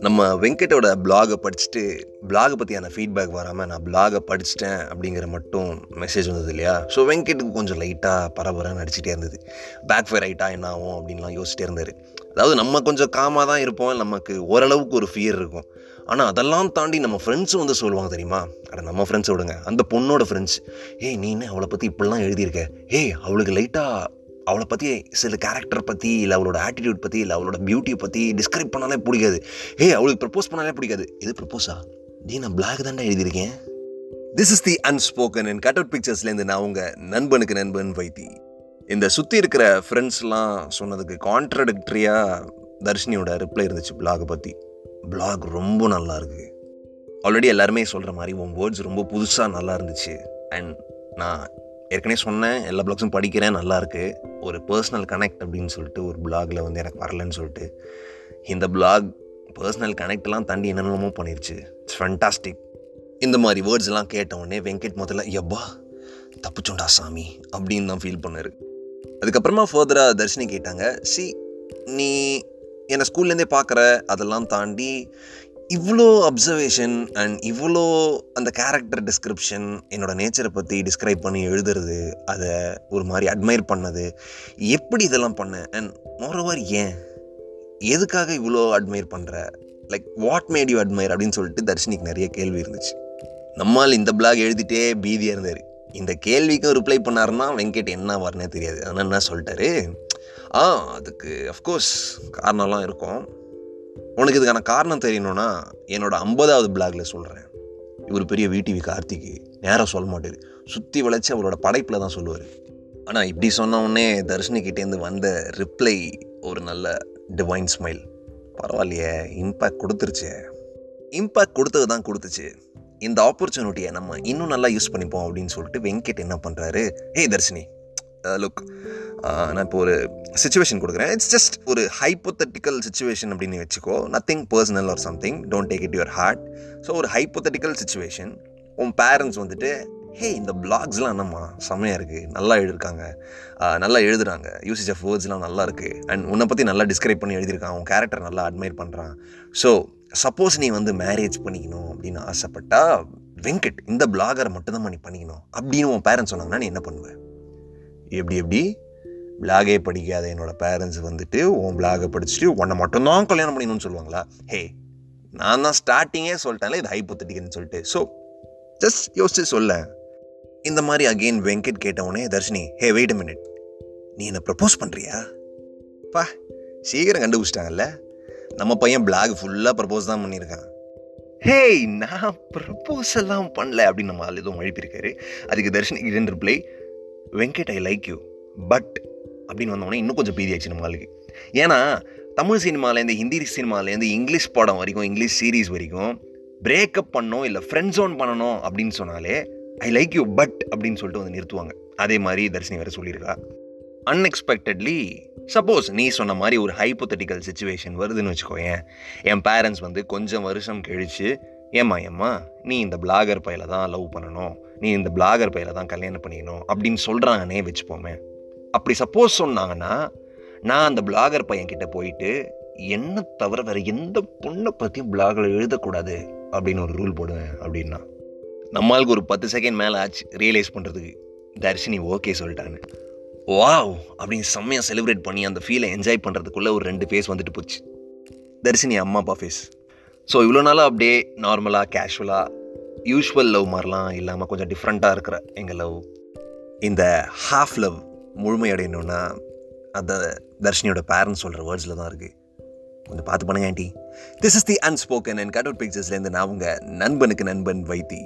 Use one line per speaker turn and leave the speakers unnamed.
நம்ம வெங்கட்டோட பிளாகை படிச்சுட்டு பிளாகை பற்றியான ஃபீட்பேக் வராமல் நான் பிளாகை படிச்சிட்டேன் அப்படிங்கிற மட்டும் மெசேஜ் வந்தது இல்லையா? ஸோ வெங்கட்டுக்கு கொஞ்சம் லைட்டாக பரபரன்னு நடிச்சிட்டே இருந்தது. பேக் ஃபயர் ஆகிட்டா என்ன ஆகும் அப்படின்லாம் யோசிச்சிட்டே இருந்தார். அதாவது நம்ம கொஞ்சம் காமாக தான் இருப்போம். நமக்கு ஓரளவுக்கு ஒரு ஃபியர் இருக்கும். ஆனால் அதெல்லாம் தாண்டி நம்ம ஃப்ரெண்ட்ஸும் வந்து சொல்லுவாங்க தெரியுமா? அட நம்ம ஃப்ரெண்ட்ஸை விடுங்க அந்த பொண்ணோட ஃப்ரெண்ட்ஸ் ஏய் நீ என்ன அவளை பற்றி இப்படிலாம் எழுதியிருக்க? ஏய் அவளுக்கு லைட்டாக அவளை பற்றி சில கேரக்டர் பற்றி இல்லை அவளோட ஆட்டிடியூட் பற்றி இல்லை அவளோட பியூட்டியை பற்றி டிஸ்கிரைப் பண்ணாலே பிடிக்காது. ஏ அவளுக்கு ப்ரப்போஸ் பண்ணாலே பிடிக்காது. இது ப்ரப்போஸா டே நான் பிளாக் தான்டா எழுதியிருக்கேன். This is the unspoken and cut out பிக்சர்ஸ்லேருந்து நான் உங்கள் நண்பனுக்கு நண்பன் வைத்தி. இந்த சுற்றி இருக்கிற ஃப்ரெண்ட்ஸ்லாம் சொன்னதுக்கு கான்ட்ரடிக்டரியாக தர்ஷினியோட ரிப்ளை இருந்துச்சு பிளாகை பற்றி பிளாக் ரொம்ப நல்லா இருக்குது ஆல்ரெடி எல்லாருமே சொல்கிற மாதிரி உன் வேர்ட்ஸ் ரொம்ப புதுசாக நல்லா இருந்துச்சு. அண்ட் நான் ஏற்கனவே சொன்னேன் எல்லா பிளாக்ஸும் படிக்கிறேன் நல்லாயிருக்கு ஒரு பர்சனல் கனெக்ட் அப்படின்னு சொல்லிட்டு ஒரு பிளாகில் வந்து எனக்கு வரலன்னு சொல்லிட்டு இந்த பிளாக் பர்சனல் கனெக்ட்லாம் தாண்டி என்னென்னமோ பண்ணிருச்சு. இட்ஸ் ஃபண்டாஸ்டிக் இந்த மாதிரி வேர்ட்ஸ்லாம் கேட்டவுடனே கேட்ட உடனே வெங்கட் முதல்ல எப்பா தப்புச்சோண்டா சாமி அப்படின்னு தான் ஃபீல் பண்ணார். அதுக்கப்புறமா ஃபர்தராக தர்ஷினி கேட்டாங்க சி நீ என்னை ஸ்கூல்லேருந்தே பார்க்குற அதெல்லாம் தாண்டி இவ்வளோ அப்சர்வேஷன் அண்ட் இவ்வளோ அந்த கேரக்டர் டிஸ்கிரிப்ஷன் என்னோடய நேச்சரை பற்றி டிஸ்கிரைப் பண்ணி எழுதுறது அதை ஒரு மாதிரி அட்மையர் பண்ணது எப்படி இதெல்லாம் பண்ண? அண்ட் மோரோவர் ஏன்? எதுக்காக இவ்வளோ அட்மையர் பண்ணுற like what made you admire அப்படின்னு சொல்லிட்டு தர்ஷினிக்கு நிறைய கேள்வி இருந்துச்சு. நம்மால் இந்த பிளாக் எழுதிட்டே பீதியாக இருந்தார். இந்த கேள்விக்கும் ரிப்ளை பண்ணாருன்னா வெங்கட் என்ன வரனே தெரியாது. ஆனால் என்ன சொல்லிட்டாரு? ஆ அதுக்கு அஃப்கோர்ஸ் காரணம்லாம் இருக்கும். உனக்கு இதுக்கான காரணம் தெரியணும்னா என்னோட ஐம்பதாவது பிளாக்ல சொல்கிறேன் இவர் பெரிய விடிவி கார்த்திக்கு நேராக சொல்ல மாட்டார். சுற்றி வளைச்சி அவரோட படைப்பில் தான் சொல்லுவார். ஆனால் இப்படி சொன்ன உடனே தர்ஷினிக்கிட்டேருந்து வந்த ரிப்ளை ஒரு நல்ல டிவைன் ஸ்மைல் பரவாயில்லையே இம்பேக்ட் கொடுத்துருச்சே. இம்பேக்ட் கொடுத்தது தான் கொடுத்துச்சு. இந்த ஆப்பர்ச்சுனிட்டியை நம்ம இன்னும் நல்லா யூஸ் பண்ணிப்போம் அப்படின்னு சொல்லிட்டு வெங்கட் என்ன பண்ணுறாரு hey Dharshini. Uh, look uh, நான் இப்போ ஒரு சுச்சுவேஷன் கொடுக்குறேன். இட்ஸ் ஜஸ்ட் ஒரு ஹைப்போத்தட்டிக்கல் சுச்சுவேஷன் அப்படின்னு வச்சுக்கோ nothing personal or something don't take it your heart so ஒரு ஹைப்போத்தட்டிக்கல் சுச்சுவேஷன் உன் பேரண்ட்ஸ் வந்துட்டு ஹே இந்த பிளாக்ஸ்லாம் என்னம்மா? செம்மையாக இருக்குது நல்லா எழுதியிருக்காங்க uh, நல்லா எழுதுறாங்க. யூசேஜ் ஆஃப் வேர்ட்ஸ்லாம் நல்லா இருக்குது அண்ட் உன்னை பற்றி நல்லா டிஸ்கிரைப் பண்ணி எழுதியிருக்கான். உன் கேரக்டர் நல்லா அட்மைர் பண்ணுறான் ஸோ சப்போஸ் நீ வந்து மேரேஜ் பண்ணிக்கணும் அப்படின்னு ஆசைப்பட்டா வெங்கட் இந்த பிளாகரை மட்டும்தான் நீ பண்ணிக்கணும். அப்படின்னு உன் பேரண்ட்ஸ் சொன்னாங்கன்னா நீ என்ன பண்ணுவேன் எப்படி எப்படி? பிளாகே படிக்காத என்னோடய பேரண்ட்ஸ் வந்துட்டு உன் பிளாகை படிச்சுட்டு உன்னை மட்டும்தான் கல்யாணம் பண்ணிக்கணும்னு சொல்லுவாங்களா? ஹே நான் தான் ஸ்டார்டிங்கே சொல்லிட்டேன்ல இது ஹைப்போத்தட்டிக்கல்னு சொல்லிட்டு. ஸோ ஜஸ்ட் யோசிச்சு சொல்ல. இந்த மாதிரி அகெயின் வெங்கட் கேட்டவுடனே தர்ஷினி ஹே வெயிட் மினிட் நீ என்னை ப்ரப்போஸ் பண்ணுறியா பா சீக்கிரம் கண்டுபிடிச்சிட்டாங்கல்ல. நம்ம பையன் பிளாக் ஃபுல்லாக ப்ரப்போஸ் தான் பண்ணியிருக்கான். ஹேய் நான் ப்ரப்போஸ் எல்லாம் பண்ணல அப்படின்னு நம்ம ஆள் எதுவும் எழுப்பியிருக்காரு அதுக்கு தர்ஷினிக்கு இரண்டு reply Venkat I like you but அப்படின்னு வந்தோடனே இன்னும் கொஞ்சம் பீதியாச்சு நம்ம ஆளுக்கு ஏன்னா தமிழ் சினிமாலேருந்து ஹிந்தி சினிமாலேருந்து இங்கிலீஷ் படம் வரைக்கும் இங்கிலீஷ் சீரீஸ் வரைக்கும் பிரேக்கப் பண்ணணும் இல்லை ஃப்ரெண்ட் ஜோன் பண்ணணும் அப்படின்னு சொன்னாலே ஐ லைக் யூ பட் அப்படின்னு சொல்லிட்டு வந்து நிறுத்துவாங்க. அதே மாதிரி தர்ஷினி வேறு சொல்லியிருக்கா. அன்எக்ஸ்பெக்டட்லி சப்போஸ் நீ சொன்ன மாதிரி ஒரு ஹைப்போத்தட்டிக்கல் சுச்சுவேஷன் வருதுன்னு வச்சுக்கோயேன். என் பேரண்ட்ஸ் வந்து கொஞ்சம் வருஷம் கழித்து ஏம்மா ஏம்மா நீ இந்த பிளாகர் பையில தான் லவ் பண்ணணும். நீ இந்த பிளாகர் பையில தான் கல்யாணம் பண்ணிக்கணும் அப்படின்னு சொல்கிறாங்கன்னே வச்சுப்போமே. அப்படி சப்போஸ் சொன்னாங்கன்னா நான் அந்த பிளாகர் பையன்கிட்ட போயிட்டு என்ன தவிர வேறு எந்த பொண்ணை பற்றியும் பிளாகில் எழுதக்கூடாது அப்படின்னு ஒரு ரூல் போடுவேன் அப்படின்னா. நம்மளுக்கு ஒரு பத்து செகண்ட் மேலே ஆச்சு ரியலைஸ் பண்ணுறதுக்கு தர்ஷினி ஓகே சொல்லிட்டான்னு வாவ் அப்படின்னு செம்மையாக செலிப்ரேட் பண்ணி அந்த ஃபீலை என்ஜாய் பண்ணுறதுக்குள்ளே ஒரு ரெண்டு ஃபேஸ் வந்துட்டு போச்சு. தர்ஷினி அம்மா அப்பா ஃபேஸ் ஸோ இவ்வளோ நாளாக அப்படியே நார்மலாக கேஷுவலாக யூஷுவல் லவ் மாதிரிலாம் இல்லாமல் கொஞ்சம் டிஃப்ரெண்ட்டாக இருக்கிற எங்கள் லவ் இந்த ஹாஃப் லவ் முழுமையடையணும்னா அந்த தர்ஷினியோட பேரண்ட்ஸ் சொல்கிற வேர்ட்ஸில் தான் இருக்குது கொஞ்சம் பார்த்து பண்ணுங்க aunty this is the unspoken and cut out பிக்சர்ஸ்லேருந்து நான் உங்கள் நண்பனுக்கு நண்பன் வைத்தி.